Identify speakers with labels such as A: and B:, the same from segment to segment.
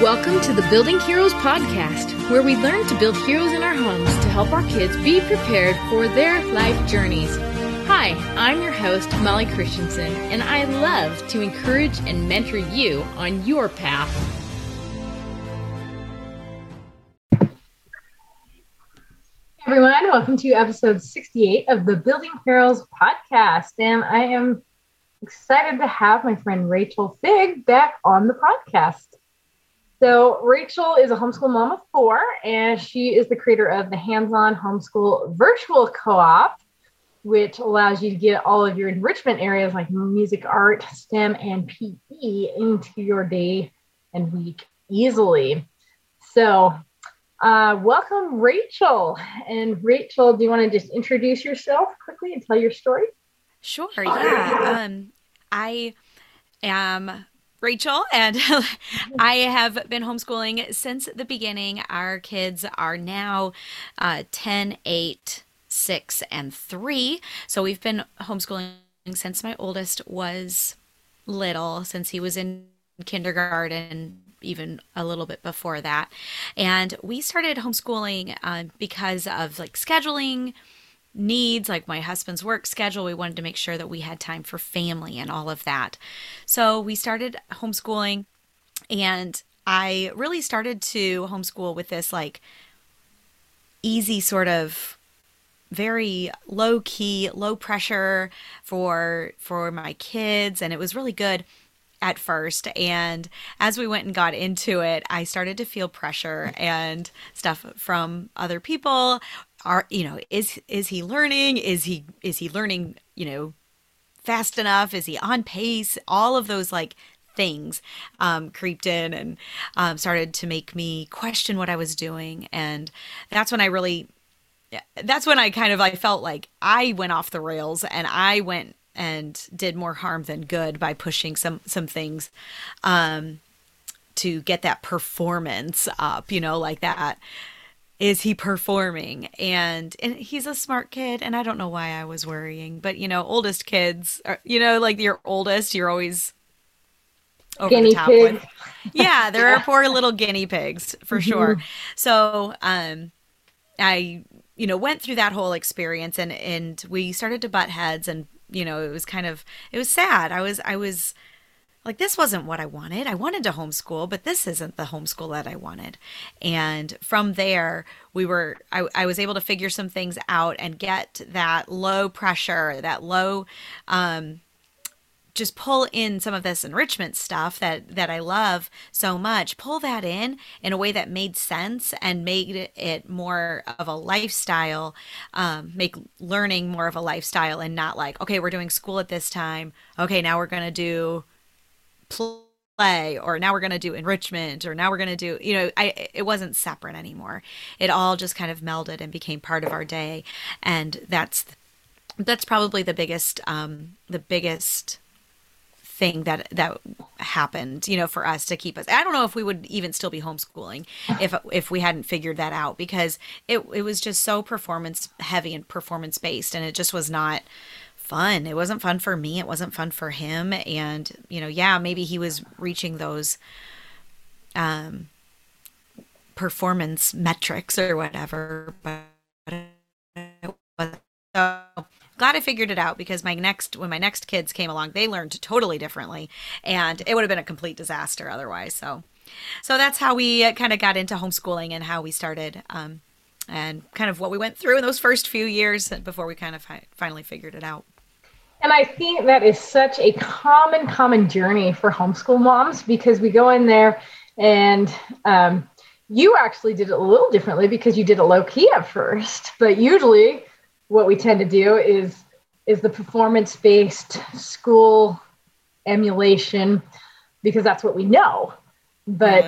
A: Welcome to the Building Heroes podcast, where we learn to build heroes in our homes to help our kids be prepared for their life journeys. Hi, I'm your host, Molly Christensen, and I love to encourage and mentor you on your path.
B: everyone. Welcome to episode 68 of the Building Heroes podcast. And I am excited to have my friend Rachel Figg back on the podcast. So, Rachel is a homeschool mom of four, and she is the creator of the Hands On Homeschool Virtual Co op, which allows you to get all of your enrichment areas like music, art, STEM, and PE into your day and week easily. So, uh, welcome, Rachel. And Rachel, do you want to just introduce yourself quickly and tell your story?
C: Sure. Yeah. Um, I am Rachel, and I have been homeschooling since the beginning. Our kids are now uh, 10, 8, 6, and 3. So we've been homeschooling since my oldest was little, since he was in kindergarten even a little bit before that. And we started homeschooling uh, because of like scheduling needs, like my husband's work schedule. We wanted to make sure that we had time for family and all of that. So we started homeschooling and I really started to homeschool with this like easy sort of very low key, low pressure for for my kids and it was really good at first and as we went and got into it i started to feel pressure and stuff from other people are you know is is he learning? Is he is he learning you know fast enough? Is he on pace? All of those like things um, creeped in and um, started to make me question what i was doing. And that's when i really that's when i kind of i felt like i went off the rails and i went and did more harm than good by pushing some some things um to get that performance up you know like that is he performing and and he's a smart kid and i don't know why i was worrying but you know oldest kids are, you know like your oldest you're always over guinea the top pig. with yeah there are poor little guinea pigs for sure so um i you know went through that whole experience and and we started to butt heads and you know, it was kind of it was sad. I was I was like this wasn't what I wanted. I wanted to homeschool, but this isn't the homeschool that I wanted. And from there, we were I, I was able to figure some things out and get that low pressure, that low um just pull in some of this enrichment stuff that that I love so much pull that in in a way that made sense and made it more of a lifestyle um, make learning more of a lifestyle and not like okay we're doing school at this time okay now we're to do play or now we're going to do enrichment or now we're going to do you know I it wasn't separate anymore. It all just kind of melded and became part of our day. And that's that's probably the biggest um the biggest thing that that happened you know for us to keep us i don't know if we would even still be homeschooling if if we hadn't figured that out because it it was just so performance heavy and performance based and it just was not fun it wasn't fun for me it wasn't fun for him and you know yeah maybe he was reaching those um performance metrics or whatever but so glad I figured it out because my next when my next kids came along, they learned totally differently, and it would have been a complete disaster otherwise. So, so that's how we kind of got into homeschooling and how we started, um, and kind of what we went through in those first few years before we kind of fi- finally figured it out.
B: And I think that is such a common, common journey for homeschool moms because we go in there and um, you actually did it a little differently because you did it low key at first, but usually what we tend to do is is the performance based school emulation because that's what we know. But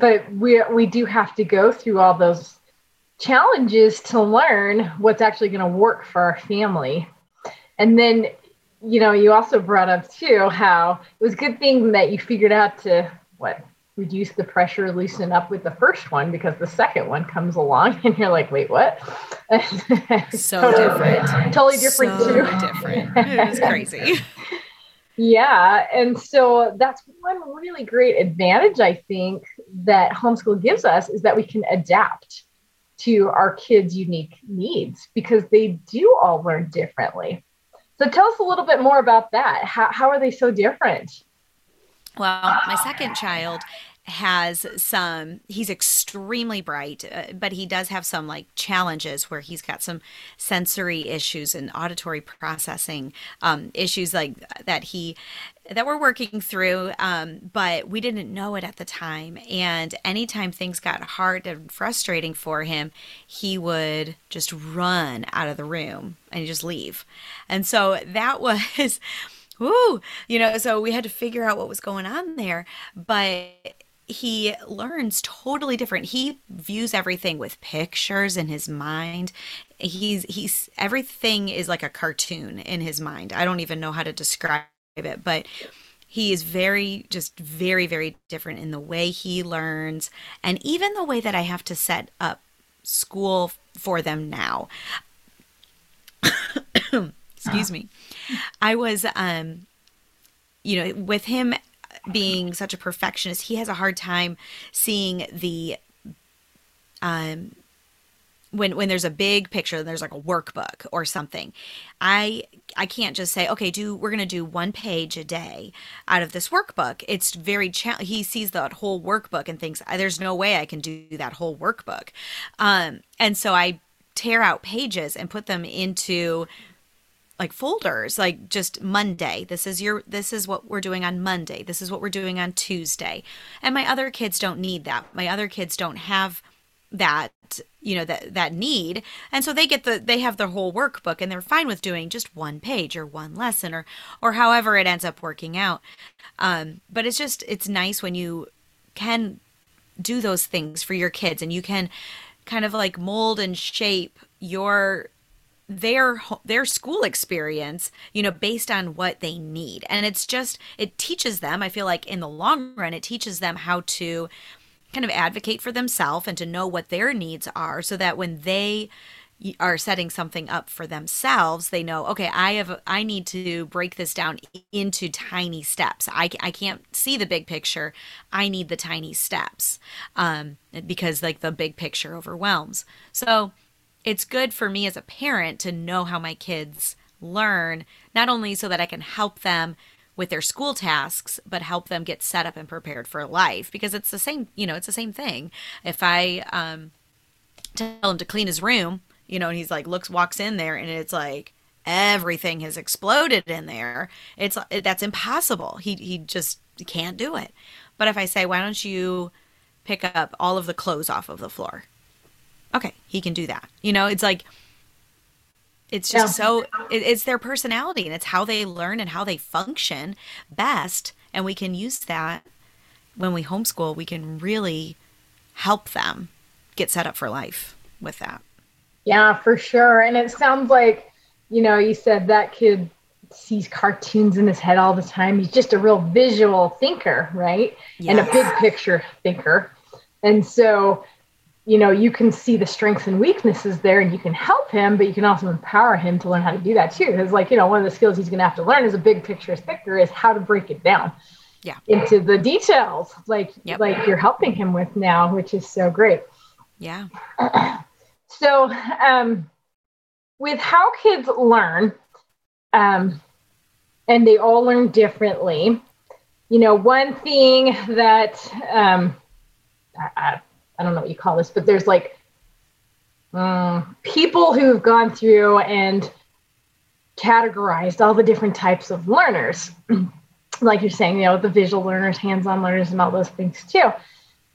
B: but we we do have to go through all those challenges to learn what's actually going to work for our family. And then you know you also brought up too how it was a good thing that you figured out to what reduce the pressure, loosen up with the first one because the second one comes along and you're like, wait, what?
C: so totally, different.
B: Totally different
C: so too. different. It was crazy.
B: yeah. And so that's one really great advantage, I think, that homeschool gives us is that we can adapt to our kids' unique needs because they do all learn differently. So tell us a little bit more about that. How, how are they so different?
C: Well, my second child has some he's extremely bright uh, but he does have some like challenges where he's got some sensory issues and auditory processing um, issues like that he that we're working through um, but we didn't know it at the time and anytime things got hard and frustrating for him he would just run out of the room and just leave and so that was Woo, you know, so we had to figure out what was going on there. But he learns totally different. He views everything with pictures in his mind. He's he's everything is like a cartoon in his mind. I don't even know how to describe it, but he is very just very very different in the way he learns and even the way that I have to set up school for them now. Excuse me. I was um you know, with him being such a perfectionist, he has a hard time seeing the um when when there's a big picture there's like a workbook or something. I i can't just say okay do we're going to do one page a day out of this workbook. It's very cha- he sees that whole workbook and thinks there's no way i can do that whole workbook. Um and so i tear out pages and put them into like folders like just monday. This is your this is what we're doing on monday. This is what we're doing on tuesday. And my other kids don't need that. My other kids don't have that you know that that need. And so they get the they have their whole workbook and they're fine with doing just one page or one lesson or or however it ends up working out. Um but it's just it's nice when you can do those things for your kids and you can kind of like mold and shape your their their school experience you know based on what they need. And it's just it teaches them i feel like in the long run it teaches them how to kind of advocate for themselves and to know what their needs are so that when they are setting something up for themselves they know okay i have i need to break this down into tiny steps. I, I can't see the big picture. I need the tiny steps um, because like the big picture overwhelms. So it's good for me as a parent to know how my kids learn, not only so that I can help them with their school tasks, but help them get set up and prepared for life because it's the same, you know, it's the same thing. If I um, tell him to clean his room, you know, and he's like, looks, walks in there and it's like, everything has exploded in there. It's that's impossible. He he just can't do it. But if I say, why don't you pick up all of the clothes off of the floor? Okay, he can do that. You know, it's like it's just yeah. so it, it's their personality and it's how they learn and how they function best and we can use that when we homeschool we can really help them get set up for life with that
B: yeah for sure and it sounds like you know you said that kid sees cartoons in his head all the time he's just a real visual thinker right yes. and a big picture thinker and so you know, you can see the strengths and weaknesses there and you can help him, but you can also empower him to learn how to do that too. Because like, you know, one of the skills he's gonna have to learn as a big picture thinker is how to break it down
C: yeah.
B: into the details like yep. like you're helping him with now, which is so great.
C: Yeah.
B: so um with how kids learn, um, and they all learn differently. You know, one thing that um, I, I don't know what you call this, but there's like um, people who've gone through and categorized all the different types of learners. like you're saying, you know, the visual learners, hands-on learners, and all those things too.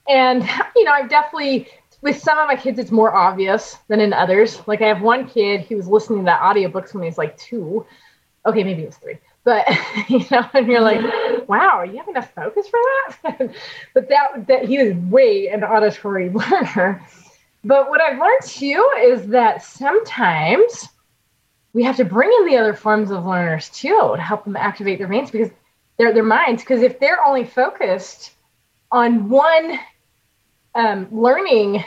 B: And you know, I've definitely with some of my kids it's more obvious than in others. Like I have one kid, he was listening to audiobooks when he was like two. Okay, maybe it was three but you know and you're like wow you have enough focus for that? But that that he was way an auditory learner. But what i've learned too is that sometimes we have to bring in the other forms of learners too to help them activate their brains because their their minds because if they're only focused on one um, learning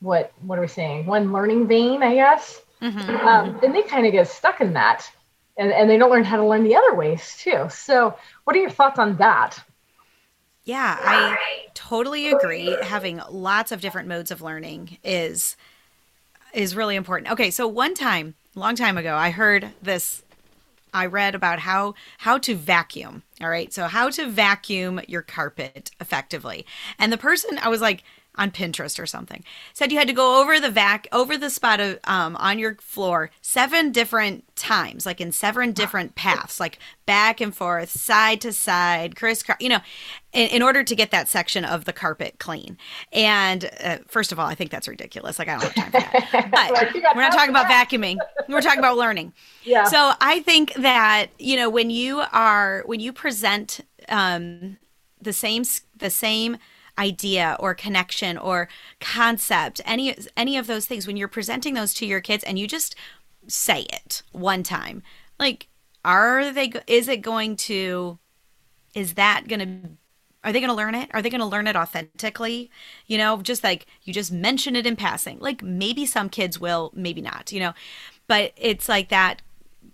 B: what what are we saying? One learning vein i guess? Mm-hmm. um, then they kind of get stuck in that and, and they don't learn how to learn the other ways too. So, what are your thoughts on that?
C: Yeah, I totally agree. Having lots of different modes of learning is is really important. Okay, so one time, long time ago, I heard this I read about how how to vacuum. All right. So how to vacuum your carpet effectively. And the person I was like on Pinterest or something said you had to go over the vac over the spot of um, on your floor seven different times, like in seven different paths, like back and forth, side to side, crisscross, you know, in, in order to get that section of the carpet clean. And uh, first of all, I think that's ridiculous. Like I don't have time for that. But we're not talking about vacuuming. We're talking about learning. Yeah. So I think that you know when you are when you present um, the same the same idea or connection or concept any any of those things when you're presenting those to your kids and you just say it one time like are they is it going to is that going to are they going to learn it? Are they going to learn it authentically? You know just like you just mention it in passing. Like maybe some kids will maybe not you know? But it's like that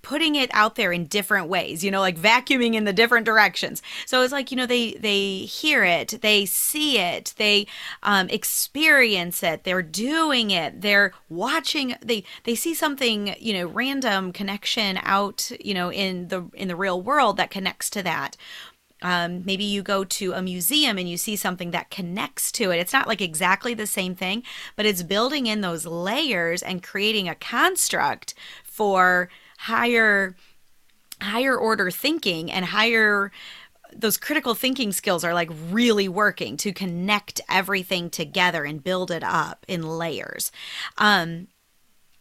C: putting it out there in different ways you know like vacuuming in the different directions so it's like you know they they hear it they see it they um, experience it they're doing it they're watching they they see something you know random connection out you know in the in the real world that connects to that um, maybe you go to a museum and you see something that connects to it. It's not like exactly the same thing, but it's building in those layers and creating a construct for higher higher order thinking and higher those critical thinking skills are like really working to connect everything together and build it up in layers. Um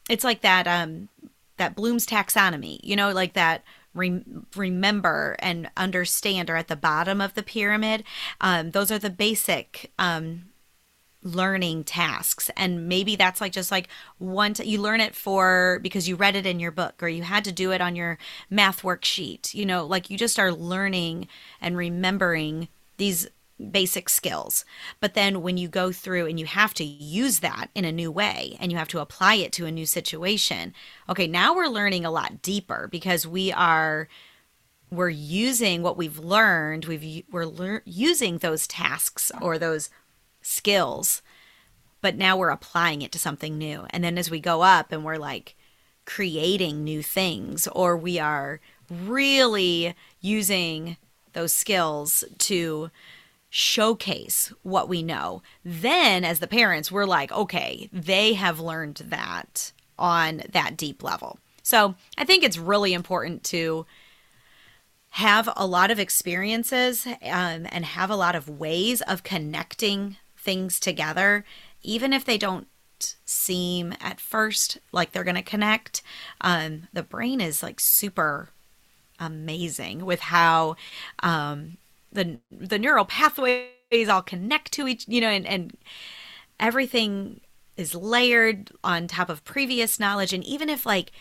C: it's like that um that bloom's taxonomy you know like that re- remember and understand are at the bottom of the pyramid. Um those are the basic um learning tasks. And maybe that's like just like one t- you learn it for because you read it in your book or you had to do it on your math worksheet. You know like you just are learning and remembering these basic skills. But then when you go through and you have to use that in a new way and you have to apply it to a new situation okay now we're learning a lot deeper because we are we're using what we've learned. We've we're lear- using those tasks or those skills, but now we're applying it to something new. And then as we go up and we're like creating new things, or we are really using those skills to showcase what we know, then as the parents, we're like, okay, they have learned that on that deep level. So I think it's really important to have a lot of experiences um, and have a lot of ways of connecting things together, even if they don't seem at first like they're going to connect. Um, the brain is like super amazing with how um, the the neural pathways all connect to each, you know, and, and everything is layered on top of previous knowledge. And even if like,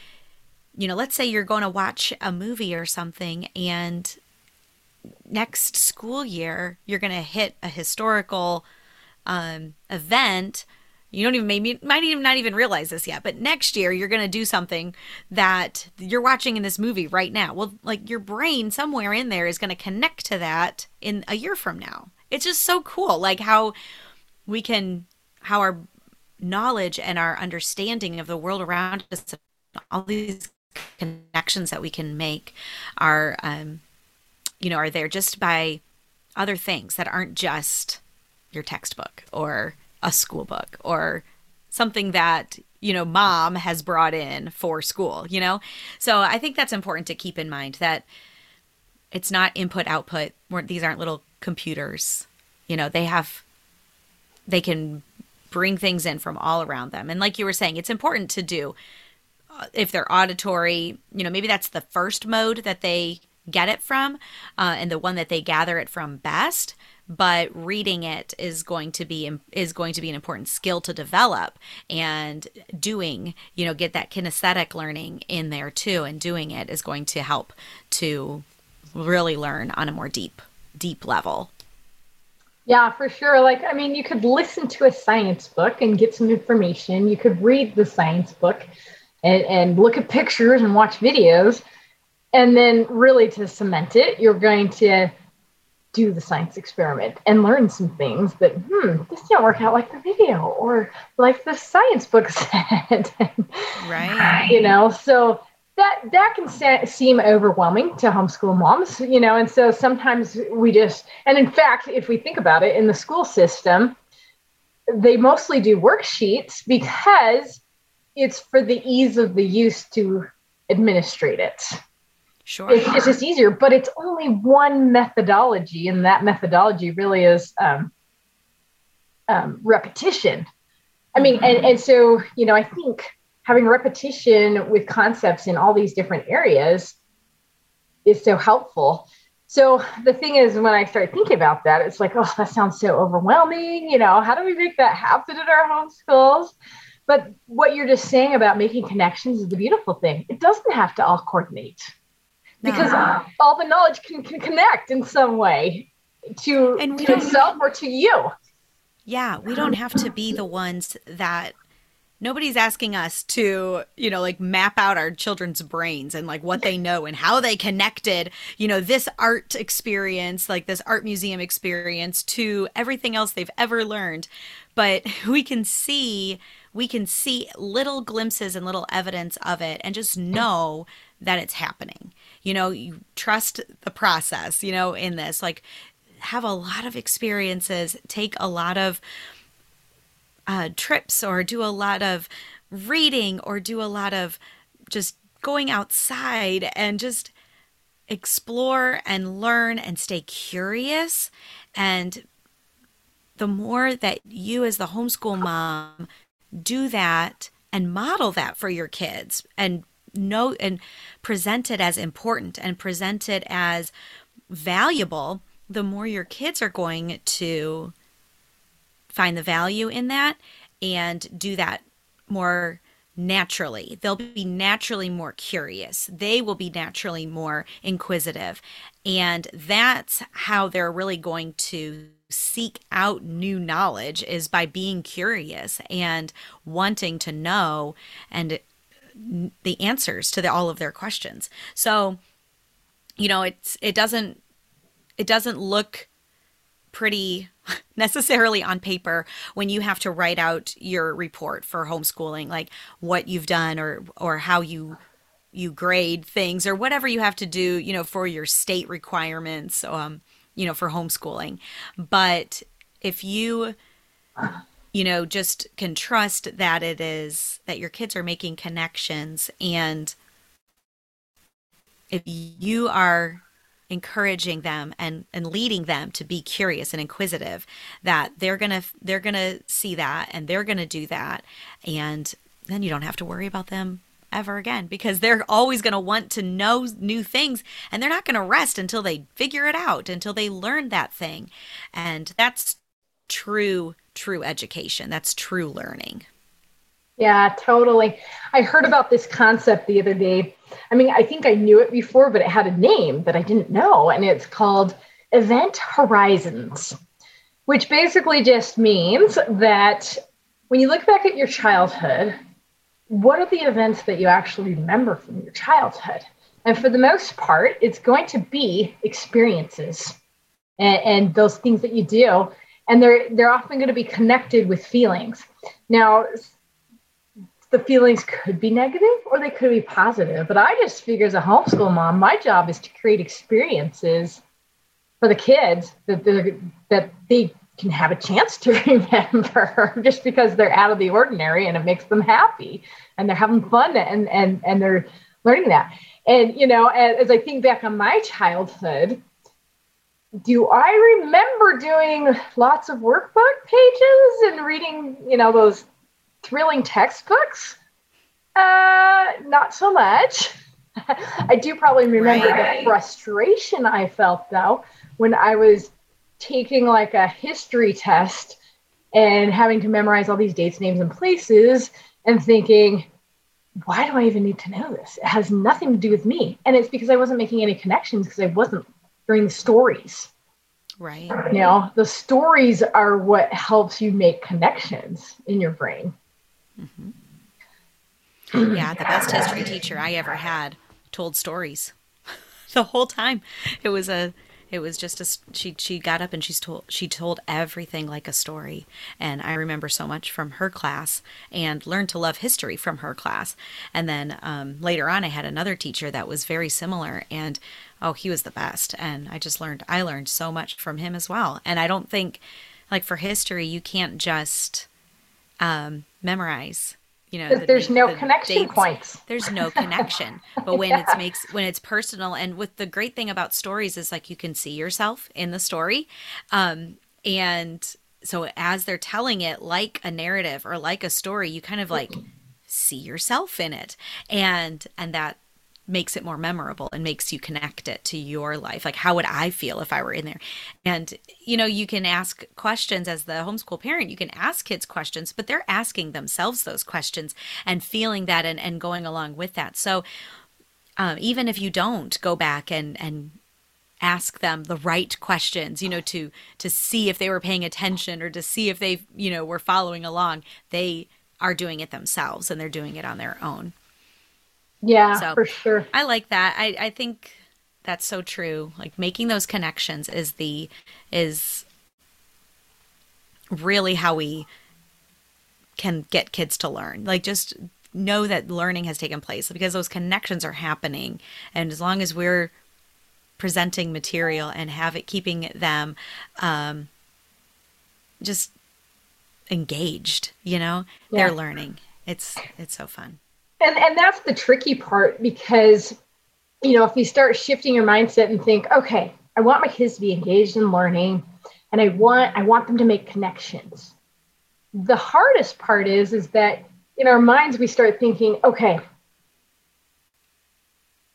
C: you know, let's say you're going to watch a movie or something and next school year you're going to hit a historical um, event you don't even maybe might even not even realize this yet but next year you're going to do something that you're watching in this movie right now. Well like your brain somewhere in there is going to connect to that in a year from now. It's just so cool like how we can how our knowledge and our understanding of the world around us all these connections that we can make are um you know are there just by other things that aren't just your textbook or a school book or something that you know mom has brought in for school you know? So i think that's important to keep in mind that it's not input output. These aren't little computers. You know they have they can bring things in from all around them. And like you were saying it's important to do uh, if they're auditory you know maybe that's the first mode that they get it from uh, and the one that they gather it from best but reading it is going to be is going to be an important skill to develop and doing you know get that kinesthetic learning in there too and doing it is going to help to really learn on a more deep deep level.
B: Yeah for sure. Like i mean you could listen to a science book and get some information. You could read the science book and, and look at pictures and watch videos. And then really to cement it you're going to do the science experiment and learn some things that hmm this didn't work out like the video or like the science book said.
C: Right.
B: You know so that that can seem overwhelming to homeschool moms you know and so sometimes we just and in fact if we think about it in the school system they mostly do worksheets because it's for the ease of the use to administrate it
C: Sure.
B: It's, it's, just easier, but it's only one methodology, and that methodology really is um, um, repetition. I mean, and, and so, you know, I think having repetition with concepts in all these different areas is so helpful. So the thing is, when I start thinking about that, it's like, oh, that sounds so overwhelming. You know, how do we make that happen in our homeschools? But what you're just saying about making connections is the beautiful thing. It doesn't have to all coordinate because no. all the knowledge can, can connect in some way to, and to itself or to you.
C: Yeah, we don't have to be the ones that nobody's asking us to, you know, like map out our children's brains and like what they know and how they connected, you know, this art experience, like this art museum experience to everything else they've ever learned. But we can see we can see little glimpses and little evidence of it and just know that it's happening. You know you trust the process you know in this. Like have a lot of experiences take a lot of uh, trips or do a lot of reading or do a lot of just going outside and just explore and learn and stay curious. And the more that you as the homeschool mom do that and model that for your kids and know and present it as important and present it as valuable, the more your kids are going to find the value in that and do that more naturally. They'll be naturally more curious. They will be naturally more inquisitive. And that's how they're really going to seek out new knowledge is by being curious and wanting to know and the answers to the, all of their questions. So, you know, it's it doesn't it doesn't look pretty necessarily on paper when you have to write out your report for homeschooling like what you've done or or how you you grade things or whatever you have to do you know for your state requirements um you know for homeschooling but if you you know, just can trust that it is that your kids are making connections. And if you are encouraging them and, and leading them to be curious and inquisitive, that they're gonna they're gonna see that and they're gonna do that. And then you don't have to worry about them ever again because they're always going to want to know new things and they're not going to rest until they figure it out until they learn that thing and that's true true education. That's true learning.
B: Yeah, totally. I heard about this concept the other day. I mean, I think I knew it before, but it had a name that I didn't know, and it's called Event Horizons, which basically just means that when you look back at your childhood, what are the events that you actually remember from your childhood? And for the most part, it's going to be experiences and, and those things that you do and they're they're often going to be connected with feelings. Now the feelings could be negative or they could be positive but i just figure as a homeschool mom my job is to create experiences for the kids that that they can have a chance to remember just because they're out of the ordinary and it makes them happy and they're having fun and and and they're learning that. And you know as, as i think back on my childhood do I remember doing lots of workbook pages and reading, you know, those thrilling textbooks? Uh, not so much. I do probably remember right. the frustration I felt though when I was taking like a history test and having to memorize all these dates, names, and places and thinking, why do I even need to know this? It has nothing to do with me. And it's because I wasn't making any connections because I wasn't during the stories.
C: Right.
B: You know, the stories are what helps you make connections in your brain.
C: Mm-hmm. Yeah, the best history teacher I ever had told stories the whole time. It was a it was just a she she got up and she's told she told everything like a story. And i remember so much from her class and learned to love history from her class. And then um, later on i had another teacher that was very similar and oh he was the best. And i just learned i learned so much from him as well. And i don't think like for history you can't just um, memorize you know
B: the, there's no the connection dates, points.
C: There's no connection. But when yeah. it makes when it's personal and with the great thing about stories is like you can see yourself in the story. Um and so as they're telling it like a narrative or like a story you kind of like see yourself in it. And and that makes it more memorable and makes you connect it to your life. Like, how would I feel if I were in there? And, you know, you can ask questions as the homeschool parent, you can ask kids questions, but they're asking themselves those questions and feeling that and, and going along with that. So, um, even if you don't go back and, and ask them the right questions you know to to see if they were paying attention or to see if they you know were following along they are doing it themselves and they're doing it on their own
B: yeah, so for sure.
C: I like that. I, I think that's so true. Like making those connections is the is really how we can get kids to learn. Like just know that learning has taken place because those connections are happening. And as long as we're presenting material and have it keeping them um, just engaged, you know, yeah. they're learning. It's it's so fun.
B: And and that's the tricky part because you know, if you start shifting your mindset and think, okay, I want my kids to be engaged in learning and I want I want them to make connections. The hardest part is is that in our minds we start thinking, okay,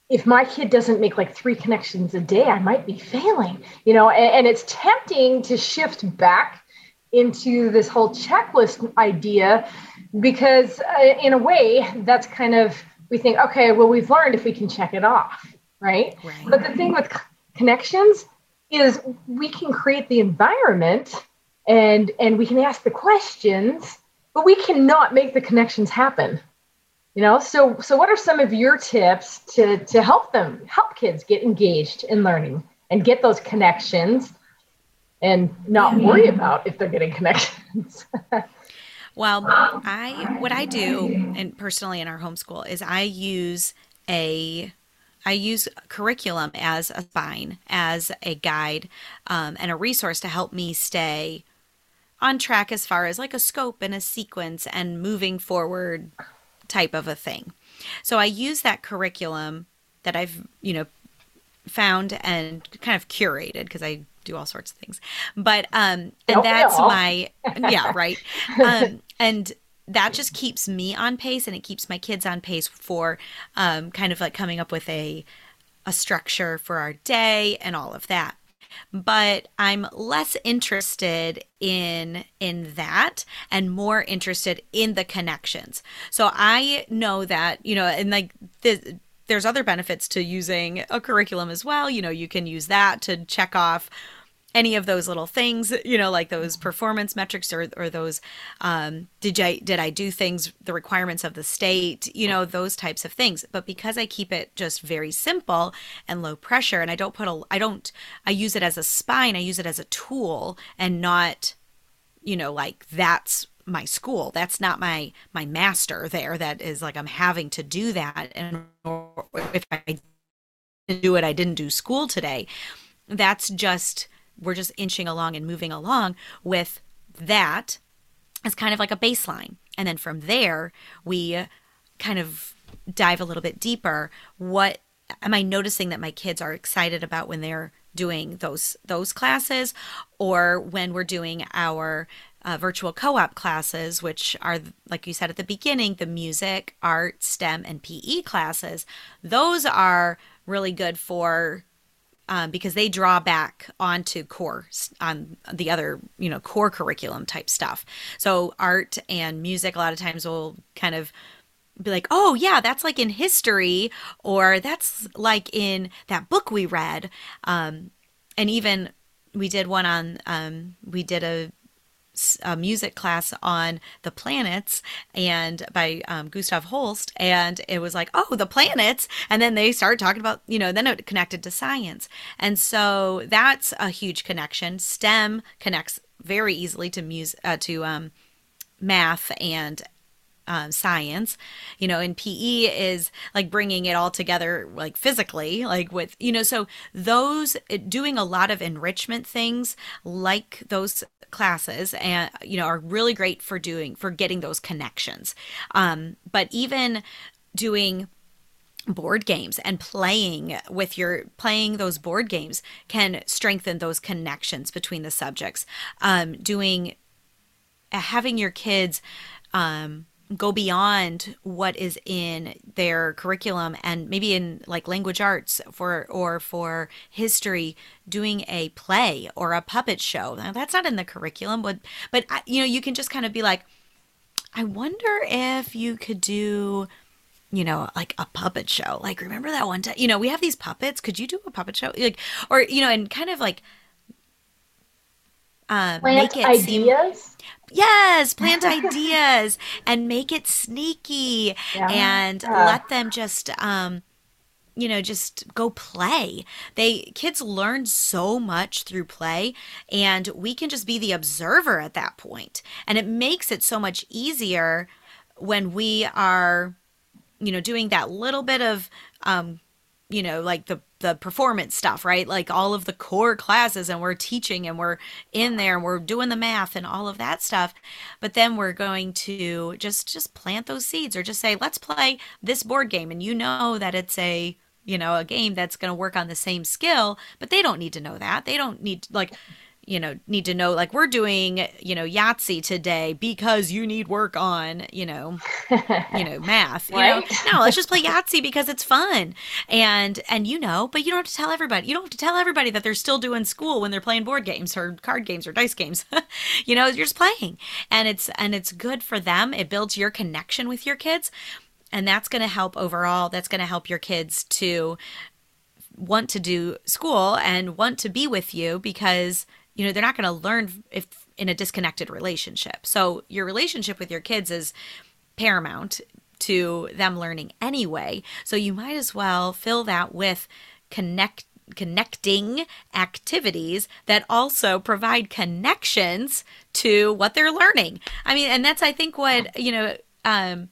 B: if my kid doesn't make like three connections a day, I might be failing, you know, and, and it's tempting to shift back into this whole checklist idea because uh, in a way that's kind of we think okay well we've learned if we can check it off right, right. but the thing with connections is we can create the environment and and we can ask the questions but we cannot make the connections happen you know? So so what are some of your tips to to help them help kids get engaged in learning and get those connections and not worry about if they're getting connections
C: Well, I what I do and personally in our homeschool is I use a I use curriculum as a spine, as a guide, um, and a resource to help me stay on track as far as like a scope and a sequence and moving forward type of a thing. So I use that curriculum that I've, you know, found and kind of curated because I do all sorts of things. But um and that's my yeah, right. Um and that just keeps me on pace and it keeps my kids on pace for um kind of like coming up with a a structure for our day and all of that but i'm less interested in in that and more interested in the connections so i know that you know and like the there's other benefits to using a curriculum as well. You know, you can use that to check off any of those little things, you know, like those performance metrics or, or those, um, did I, did I do things, the requirements of the state, you know, those types of things. But because I keep it just very simple and low pressure and I don't put a, I don't, I use it as a spine, I use it as a tool and not, you know, like that's my school. That's not my my master there that is like i'm having to do that and if i do it i didn't do school today. That's just we're just inching along and moving along with that as kind of like a baseline. And then from there we kind of dive a little bit deeper. What am i noticing that my kids are excited about when they're doing those those classes? Or when we're doing our uh, virtual co-op classes which are like you said at the beginning the music art stem and pe classes those are really good for um, because they draw back onto core on the other you know core curriculum type stuff. So art and music a lot of times will kind of be like oh yeah that's like in history or that's like in that book we read. Um, and even we did one on um, we did a music class on the planets and by um, Gustav Holst and it was like oh the planets! And then they started talking about you know then it connected to science. And so that's a huge connection. STEM connects very easily to music uh, to um, math and um, science you know and pe is like bringing it all together like physically like with you know so those doing a lot of enrichment things like those classes and you know are really great for doing for getting those connections. Um, but even doing board games and playing with your playing those board games can strengthen those connections between the subjects. Um, doing having your kids um, go beyond what is in their curriculum and maybe in like language arts for or for history doing a play or a puppet show. Now that's not in the curriculum but but you know you can just kind of be like i wonder if you could do you know like a puppet show. Like remember that one time? You know we have these puppets. Could you do a puppet show? Like or you know and kind of like
B: uh, make it ideas? seem,
C: Yes, plant ideas and make it sneaky yeah. and yeah. let them just um you know just go play they kids learn so much through play and we can just be the observer at that point. point and it makes it so much easier when we are you know doing that little bit of um you know like the the performance stuff, right? Like all of the core classes and we're teaching and we're in there and we're doing the math and all of that stuff. But then we're going to just just plant those seeds or just say, "Let's play this board game." And you know that it's a you know, a game that's going to work on the same skill, but they don't need to know that. They don't need like you know need to know like we're doing you know yahtzee today because you need work on you know you know math you right? know no let's just play yahtzee because it's fun. And and you know but you don't have to tell everybody you don't have to tell everybody that they're still doing school when they're playing board games or card games or dice games. You know you're just playing. And it's and it's good for them. It builds your connection with your kids. And that's going to help overall. That's going to help your kids to want to do school and want to be with you because you know they're not going to learn if in a disconnected relationship. So your relationship with your kids is paramount to them learning anyway. So you might as well fill that with connect connecting activities that also provide connections to what they're learning. I mean and that's i think what you know um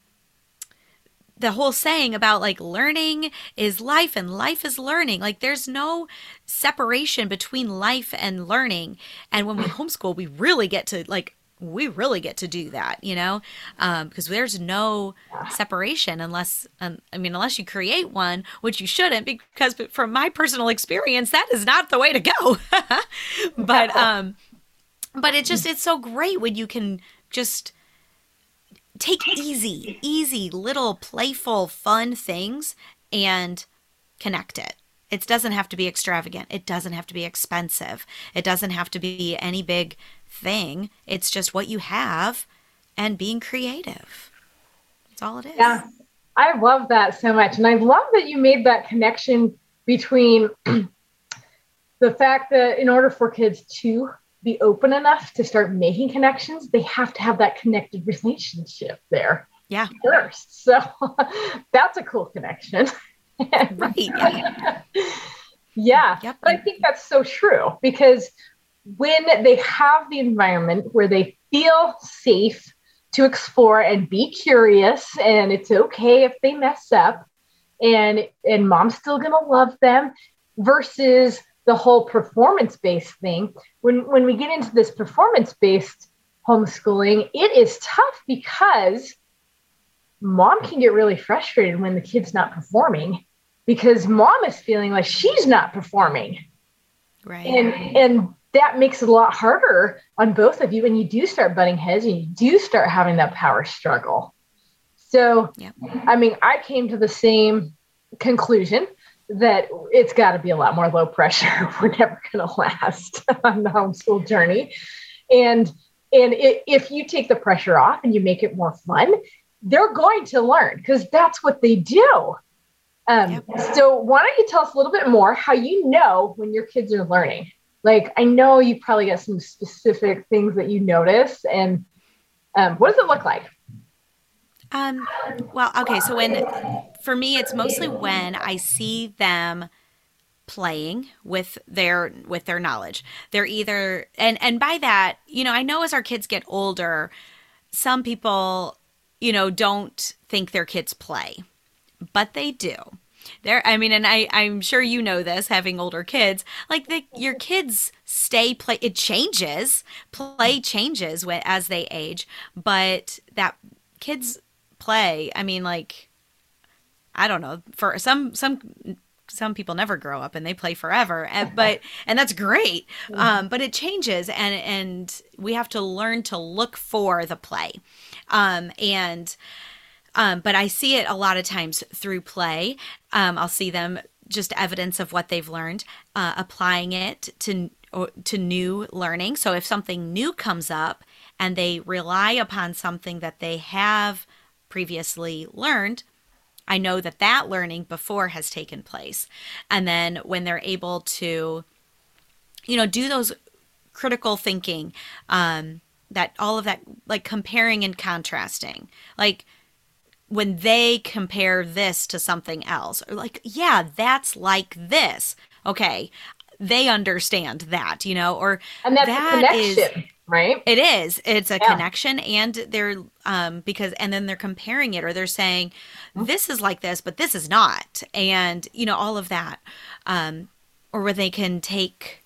C: the whole saying about like learning is life and life is learning. Like there's no separation between life and learning. And when we homeschool, we really get to like we really get to do that, you know, um, because there's no separation unless, um, I mean, unless you create one, which you shouldn't, because from my personal experience, that is not the way to go. but, um, but it just, it's so great when you can just take easy, easy, little playful, fun things and connect it. It doesn't have to be extravagant. It doesn't have to be expensive. It doesn't have to be any big thing. It's just what you have and being creative. That's all it is.
B: Yeah. I love that so much. And I love that you made that connection between the fact that in order for kids to be open enough to start making connections, they have to have that connected relationship there.
C: Yeah.
B: First. So that's a cool connection.
C: right. Yeah.
B: yeah. Yep. But I think that's so true because when they have the environment where they feel safe to explore and be curious and it's okay if they mess up and and mom's still going to love them versus the whole performance based thing when when we get into this performance based homeschooling it is tough because mom can get really frustrated when the kid's not performing because mom is feeling like she's not performing.
C: Right.
B: And and that makes it a lot harder on both of you and you do start butting heads and you do start having that power struggle. So yep. i mean i came to the same conclusion that it's got to be a lot more low pressure. We're never going to last on the homeschool journey. And and it, if you take the pressure off and you make it more fun, they're going to learn because that's what they do. Um, yep. So why don't you tell us a little bit more how you know when your kids are learning? Like, I know you probably got some specific things that you notice. And um, what does it look like?
C: Um, well, okay. So when, for me, it's mostly when I see them playing with their with their knowledge they're either and and by that you know i know as our kids get older some people you know don't think their kids play but they do there i mean and i i'm sure you know this having older kids like the, your kids stay play it changes play changes as they age but that kids play i mean like i don't know for some some some people never grow up and they play forever and, but and that's great. Um, but it changes and and we have to learn to look for the play. Um, and um, but i see it a lot of times through play. Um, i'll see them just evidence of what they've learned uh, applying it to to new learning. So if something new comes up and they rely upon something that they have previously learned I know that that learning before has taken place. And then when they're able to, you know, do those critical thinking, um, that all of that, like comparing and contrasting, like when they compare this to something else, or like, yeah, that's like this. Okay. They understand that, you know, or
B: and that's that is right?
C: It is. It's a yeah. connection, and they're um because and then they're comparing it, or they're saying mm-hmm. this is like this, but this is not, and you know all of that, um, or where they can take.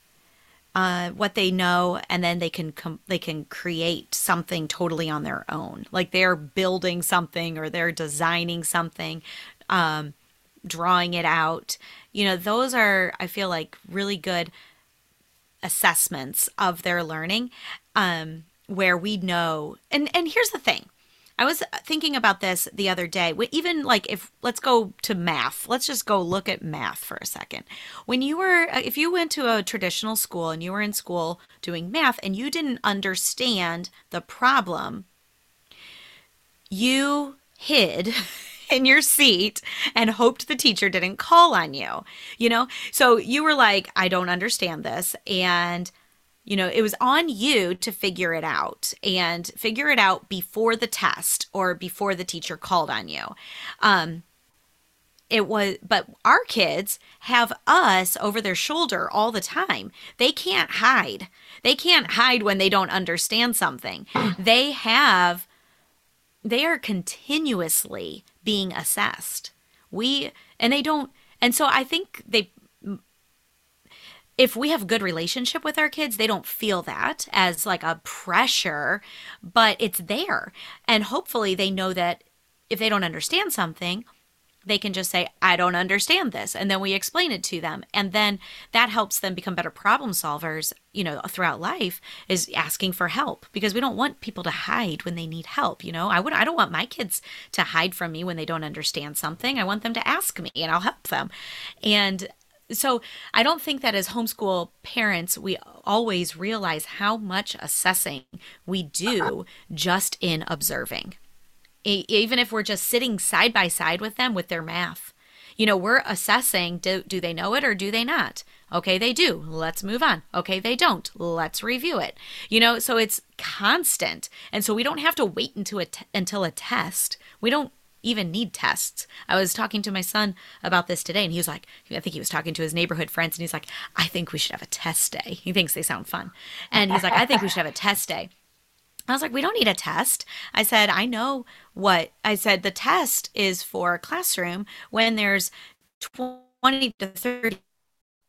C: Uh, what they know, and then they can com- they can create something totally on their own. Like they're building something or they're designing something, um, drawing it out. You know, those are I feel like really good assessments of their learning um, where we know and and here's the thing. I was thinking about this the other day. Even like if let's go to math. Let's just go look at math for a second. When you were uh, if you went to a traditional school and you were in school doing math and you didn't understand the problem you hid in your seat and hoped the teacher didn't call on you. You know? So you were like, I don't understand this. And, you know, it was on you to figure it out and figure it out before the test or before the teacher called on you. Um, it was but our kids have us over their shoulder all the time they can't hide they can't hide when they don't understand something they have they are continuously being assessed. We and they don't and so I think they if we have good relationship with our kids, they don't feel that as like a pressure, but it's there. And hopefully they know that if they don't understand something, they can just say, I don't understand this. And then we explain it to them. And then that helps them become better problem solvers, you know, throughout life is asking for help because we don't want people to hide when they need help. You know, I would, I don't want my kids to hide from me when they don't understand something. I want them to ask me and I'll help them. And so I don't think that as homeschool parents, we always realize how much assessing we do just in observing even if we're just sitting side by side with them with their math. You know, we're assessing do, do they know it or do they not? Okay, they do. Let's move on. Okay, they don't. Let's review it. You know, so it's constant. And so we don't have to wait until a t- until a test. We don't even need tests. I was talking to my son about this today, and he was like, I think he was talking to his neighborhood friends, and he's like, I think we should have a test day. He thinks they sound fun. And he's like, I think we should have a test day. I was like, we don't need a test. I said, I know what I said. The test is for a classroom when there's 20 to 30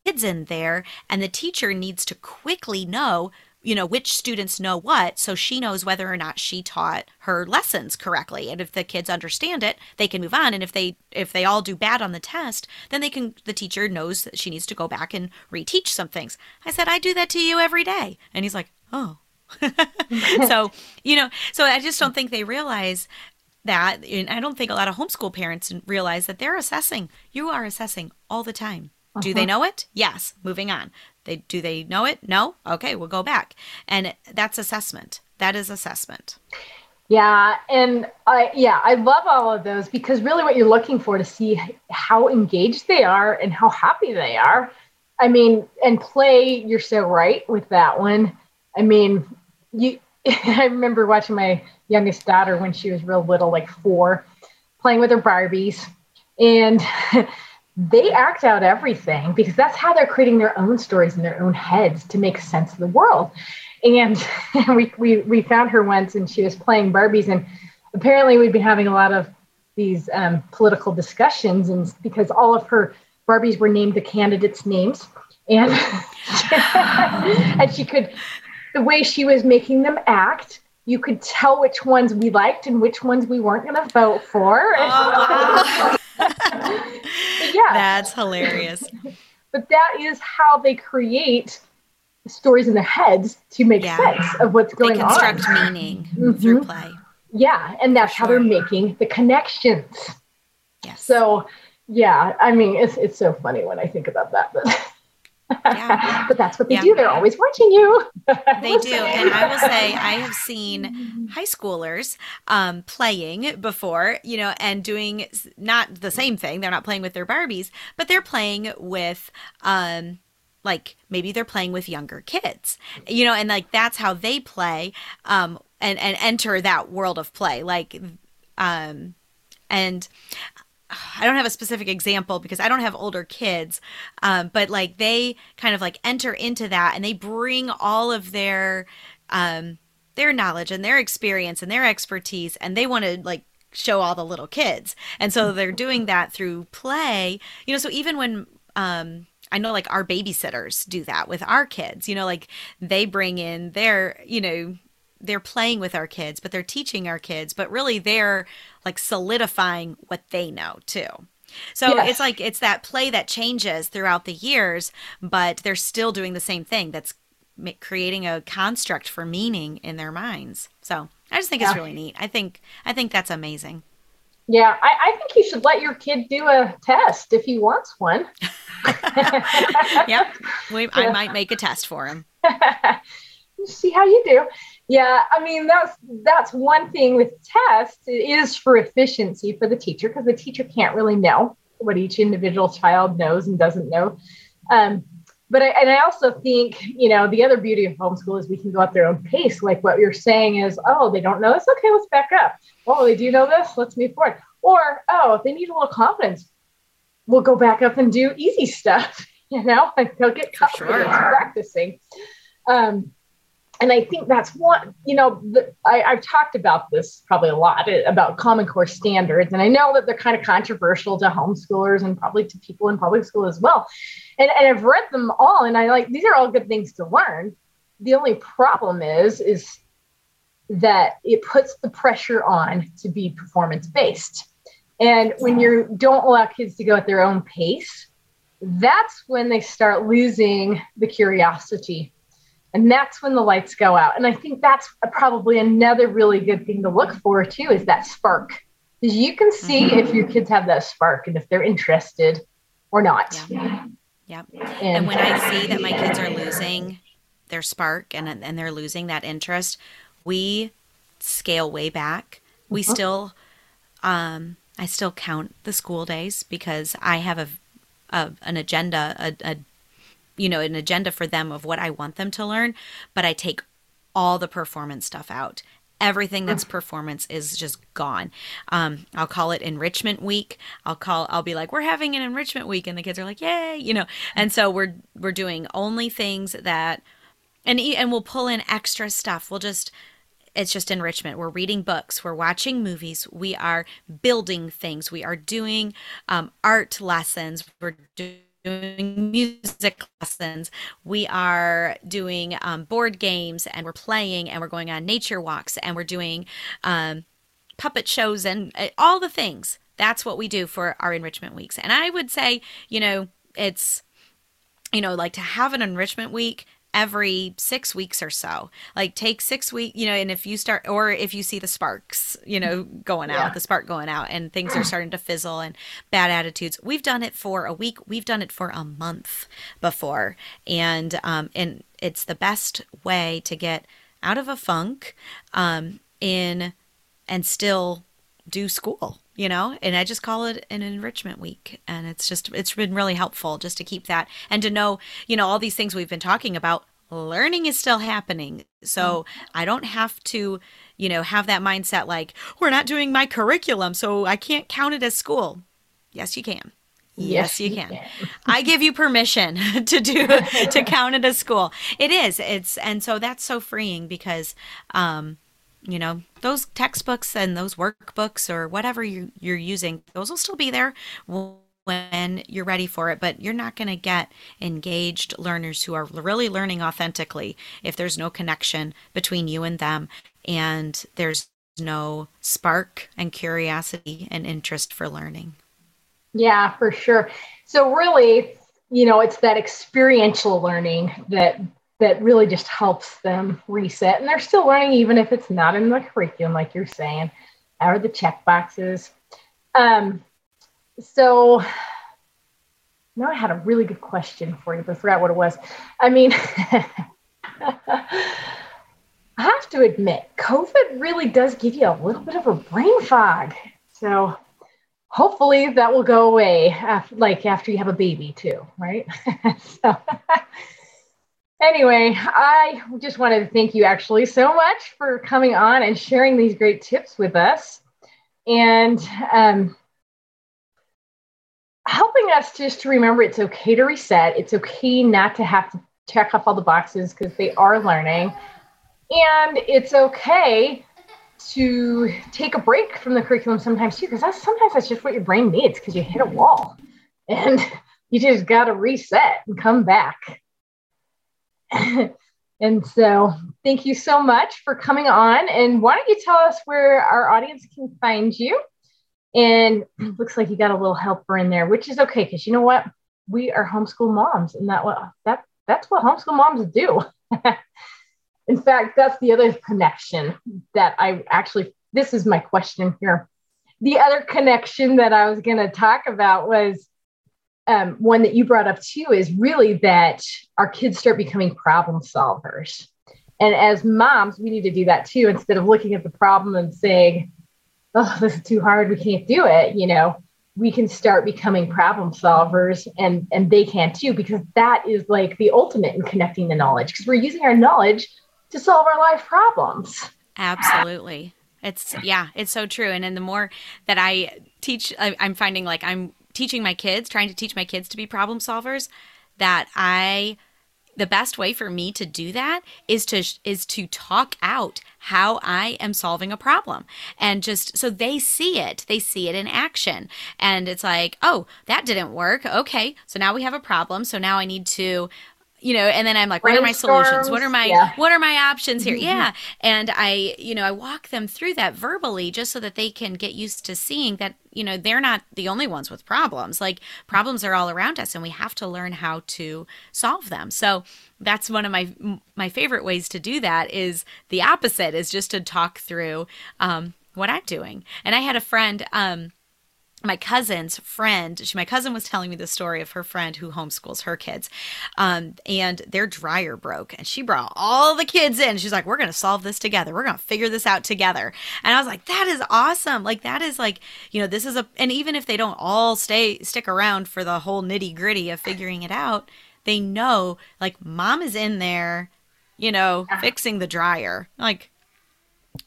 C: kids in there, and the teacher needs to quickly know, you know, which students know what, so she knows whether or not she taught her lessons correctly. And if the kids understand it, they can move on. And if they if they all do bad on the test, then they can the teacher knows that she needs to go back and reteach some things. I said, I do that to you every day. And he's like, Oh, so, you know, so I just don't think they realize that. And I don't think a lot of homeschool parents realize that they're assessing. You are assessing all the time. Uh-huh. Do they uh-huh. know it? Yes. Moving on. They do they know it? No. Okay, we'll go back. And that's assessment. That is assessment.
B: Yeah, and I yeah, I love all of those because really what you're looking for to see how engaged they are and how happy they are I mean, and play, you're so right with that one. I mean, you I remember watching my youngest daughter when she was real little, like four, playing with her Barbies. And they act out everything because that's how they're creating their own stories in their own heads to make sense of the world. And we, we, we found her once and she was playing Barbies. And apparently, we'd been having a lot of these um, political discussions, and because all of her Barbies were named the candidates' names. And, and she could, the way she was making them act, you could tell which ones we liked and which ones we weren't going to vote for. Oh,
C: wow. yeah. That's hilarious.
B: But that is how they create stories in their heads to make yeah. sense of what's going
C: on. They construct on. meaning mm-hmm. through play.
B: Yeah, and that's how they're making the connections.
C: Yes.
B: So, yeah, I mean, it's it's so funny when I think about that. But yeah. but that's what they yeah. do. They're always watching you.
C: they do. And I will say, I have seen high schoolers um, playing before, you know, and doing not the same thing. They're not playing with their Barbies, but they're playing with, um, like maybe they're playing with younger kids, you know, and like that's how they play um, and, and enter that world of play. Like, um, and I don't have a specific example because I don't have older kids, um, but like they kind of like enter into that and they bring all of their um, their knowledge and their experience and their expertise, and they want to like show all the little kids, and so they're doing that through play. You know, so even when um, I know like our babysitters do that with our kids, you know, like they bring in their you know they're playing with our kids, but they're teaching our kids, but really they're like solidifying what they know too. So it's like it's that play that changes throughout the years, but they're still doing the same thing. That's creating a construct for meaning in their minds. So I just think yeah. it's really neat. I think I think that's amazing.
B: Yeah, I, I, think you should let your kid do a test if he wants one.
C: yep, we, I might make a test for him.
B: See how you do. Yeah, I mean that's that's one thing with tests. It is for efficiency for the teacher because the teacher can't really know what each individual child knows and doesn't know. Um, but I, and I also think you know the other beauty of homeschool is we can go at their own pace. Like what you're saying is, oh, they don't know this. Okay, let's back up. Oh, they do know this. Let's move forward. Or oh, if they need a little confidence, we'll go back up and do easy stuff. You know, like they'll get confidence sure. practicing. Um, and I think that's one, you know, the, I, have talked about this probably a lot eh, about Common Core standards. And I know that they're kind of controversial to homeschoolers and probably to people in public school as well. And, and I've read them all and I like, these are all good things to learn. The only problem is, is that it puts the pressure on to be performance based. And when you don't allow kids to go at their own pace, that's when they start losing the curiosity and that's when the lights go out and i think that's probably another really good thing to look for too is that spark because you can see mm-hmm. if your kids have that spark and if they're interested or not
C: yeah, yeah. And, and when i see that my kids are losing their spark and, and they're losing that interest we scale way back we mm-hmm. still um i still count the school days because i have a, a an agenda a, a you know, an agenda for them of what I want them to learn, but I take all the performance stuff out. Everything that's performance is just gone. Um, I'll call it enrichment week. I'll call. I'll be like, we're having an enrichment week, and the kids are like, yay, you know. And so we're we're doing only things that, and and we'll pull in extra stuff. We'll just it's just enrichment. We're reading books, we're watching movies, we are building things, we are doing um, art lessons, we're doing doing music lessons. We are doing um, board games and we're playing and we're going on nature walks and we're doing um, puppet shows and uh, all the things. That's what we do for our enrichment weeks. And I would say, you know, it's, you know, like to have an enrichment week every six weeks or so. Like take six weeks, you know, and if you start, or if you see the sparks, you know, going out, yeah. the spark going out, and things are starting to fizzle and bad attitudes. We've done it for a week. We've done it for a month before, and um, and it's the best way to get out of a funk, um, in and still do school you know? And i just call it an enrichment week. And it's just it's been really helpful just to keep that and to know you know all these things we've been talking about learning is still happening. So i don't have to you know have that mindset like we're not doing my curriculum so i can't count it as school. Yes you can. Yes, you can. I give you permission to do to count it as school. It is. It's and so that's so freeing because um you know, those textbooks and those workbooks or whatever you you're using, those will still be there when you're ready for it, but you're not going to get engaged learners who are really learning authentically if there's no connection between you and them and there's no spark and curiosity and interest for learning.
B: Yeah, for sure. So really, you know, it's that experiential learning that that really just helps them reset. And they're still learning even if it's not in the curriculum, like you're saying, or the check boxes. Um, so now I had a really good question for you, but I forgot what it was. I mean, I have to admit, COVID really does give you a little bit of a brain fog. So hopefully that will go away after, like after you have a baby too right so anyway i just wanted to thank you actually so much for coming on and sharing these great tips with us and um, helping us just to remember it's okay to reset it's okay not to have to check off all the boxes because they are learning and it's okay to take a break from the curriculum sometimes too, because that's sometimes that's just what your brain needs because you hit a wall and you just got to reset and come back. and so, thank you so much for coming on. And why don't you tell us where our audience can find you? And looks like you got a little helper in there, which is okay because you know what? We are homeschool moms, and that what that that's what homeschool moms do. in fact, that's the other connection that I actually, this is my question here. The other connection that I was going to talk about was um, one that you brought up too is really that our kids start becoming problem solvers. And as moms, we need to do that too. Instead of looking at the problem and saying, oh, this is too hard, we can't do it, you know, we can start becoming problem solvers and and they can too because that is like the ultimate in connecting the knowledge because we're using our knowledge to solve our life problems.
C: Absolutely. It's yeah, it's so true. And then the more that I teach, I, I'm finding like I'm teaching my kids, trying to teach my kids to be problem solvers, that I the best way for me to do that is to is to talk out how I am solving a problem. And just so they see it. They see it in action. And it's like oh that didn't work. Okay. So now we have a problem. So now I need to you know and then i'm like what are my solutions? What are my yeah. what are my options here? Mm-hmm. yeah. And i you know i walk them through that verbally just so that they can get used to seeing that you know they're not the only ones with problems. Like problems are all around us and we have to learn how to solve them. So that's one of my my favorite ways to do that is the opposite is just to talk through um, what i'm doing. And i had a friend um, my cousin's friend she, my cousin was telling me the story of her friend who homeschools her kids um, and their dryer broke and she brought all the kids in. She's like we're going to solve this together. We're going to figure this out together. And i was like that is awesome. Like that is like you know this is a and even if they don't all stay stick around for the whole nitty gritty of figuring it out they know like mom is in there you know fixing the dryer. Like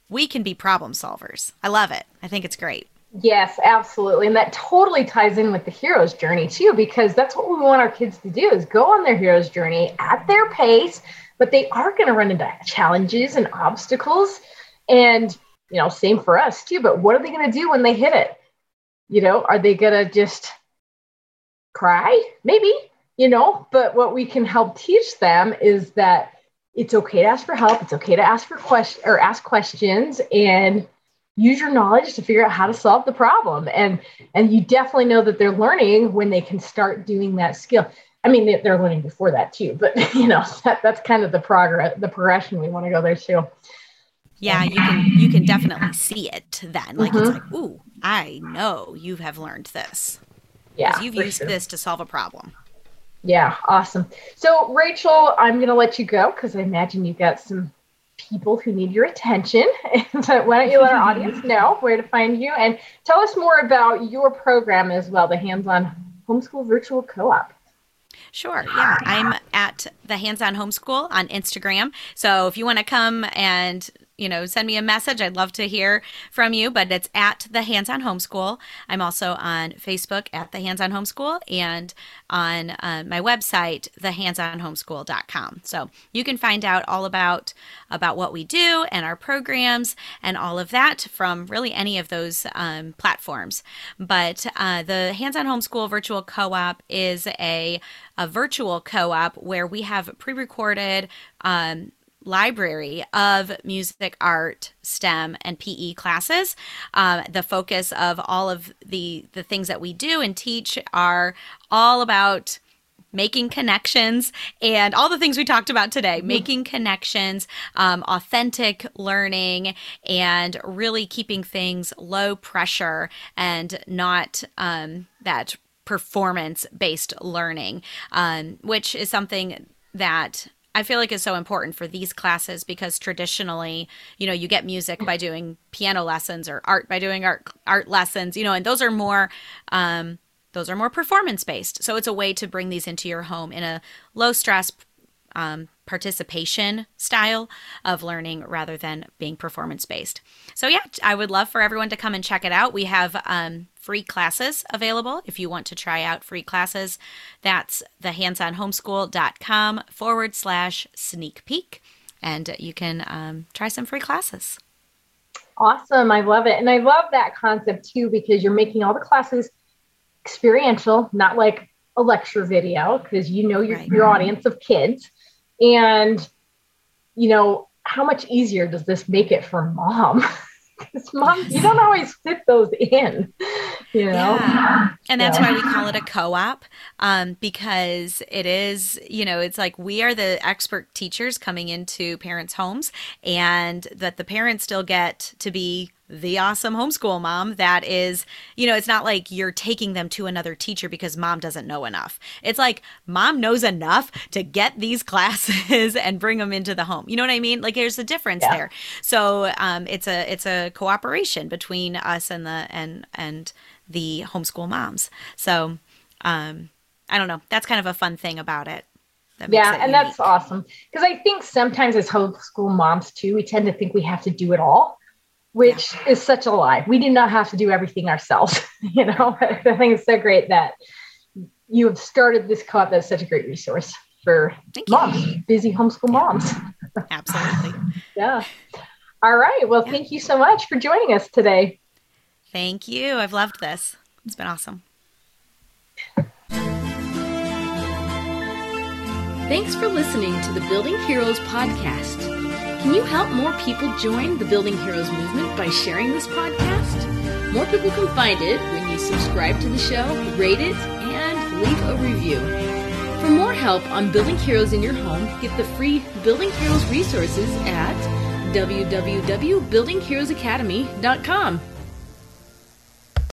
C: we can be problem solvers. I love it. I think it's great
B: Yes, absolutely. And that totally ties in with the hero's journey too, because that's what we want our kids to do is go on their hero's journey at their pace, but they are going to run into challenges and obstacles. And, you know, same for us too. But what are they going to do when they hit it? You know, are they going to just cry? Maybe, you know, but what we can help teach them is that it's okay to ask for help. It's okay to ask for questions or ask questions and use your knowledge to figure out how to solve the problem. And and you definitely know that they're learning when they can start doing that skill. I mean they're learning before that too but you know that, that's kind of the progress the progression we want to go there too.
C: Yeah you can you can definitely see it then like mm-hmm. it's like ooh i know you have learned this.
B: Yeah
C: you've used sure. this to solve a problem.
B: Yeah awesome. So rachel i'm going to let you go because i imagine you've got some people who need your attention. so why don't you let our audience know where to find you and tell us more about your program as well, the Hands On Homeschool Virtual Co op.
C: Sure. Yeah. I'm at the Hands On Homeschool on Instagram. So if you want to come and you know, send me a message. I'd love to hear from you, but it's at the Hands On Homeschool. I'm also on Facebook at the Hands On Homeschool and on uh, my website, thehandsonhomeschool.com. So you can find out all about about what we do and our programs and all of that from really any of those um, platforms. But uh, the Hands On Homeschool Virtual Co-op is a a virtual co-op where we have pre-recorded um, library of music, art, STEM, and PE classes. Um, the focus of all of the the things that we do and teach are all about making connections and all the things we talked about today making connections um, authentic learning and really keeping things low pressure and not um, that performance based learning um, which is something that I feel like is so important for these classes because traditionally, you know, you get music by doing piano lessons or art by doing art art lessons, you know, and those are more um, those are more performance based. So it's a way to bring these into your home in a low stress um, participation style of learning rather than being performance based. So, yeah, I would love for everyone to come and check it out. We have um, free classes available if you want to try out free classes. That's the handsonhomeschool.com forward slash sneak peek, and you can um, try some free classes.
B: Awesome. I love it. And I love that concept too because you're making all the classes experiential, not like a lecture video, because you know your, right. your audience of kids. And, you know, how much easier does this make it for mom? Because mom, you don't always fit those in, you know? Yeah.
C: And that's yeah. why we call it a co op um, because it is, you know, it's like we are the expert teachers coming into parents' homes and that the parents still get to be the awesome homeschool mom that is, you know, it's not like you're taking them to another teacher because mom doesn't know enough. It's like mom knows enough to get these classes and bring them into the home. You know what I mean? Like there's a difference yeah. there. So um, it's a it's a cooperation between us and the and and the homeschool moms. So um, I don't know. That's kind of a fun thing about it.
B: yeah, and unique. that's awesome because I think sometimes as homeschool moms too, we tend to think we have to do it all which yeah. is such a lie. We did not have to do everything ourselves. you know, I think it's so great that you have started this co-op that's such a great resource for Thank moms, you. busy homeschool moms.
C: Absolutely.
B: yeah. All right. Well, yeah. thank you so much for joining us today.
C: Thank you. I've loved this. It's been awesome.
A: Thanks for listening to the Building Heroes podcast. Can you help more people join the Building Heroes movement by sharing this podcast? More people can find it when you subscribe to the show, rate it, and leave a review. For more help on building heroes in your home, get the free Building Heroes resources at www.buildingheroesacademy.com.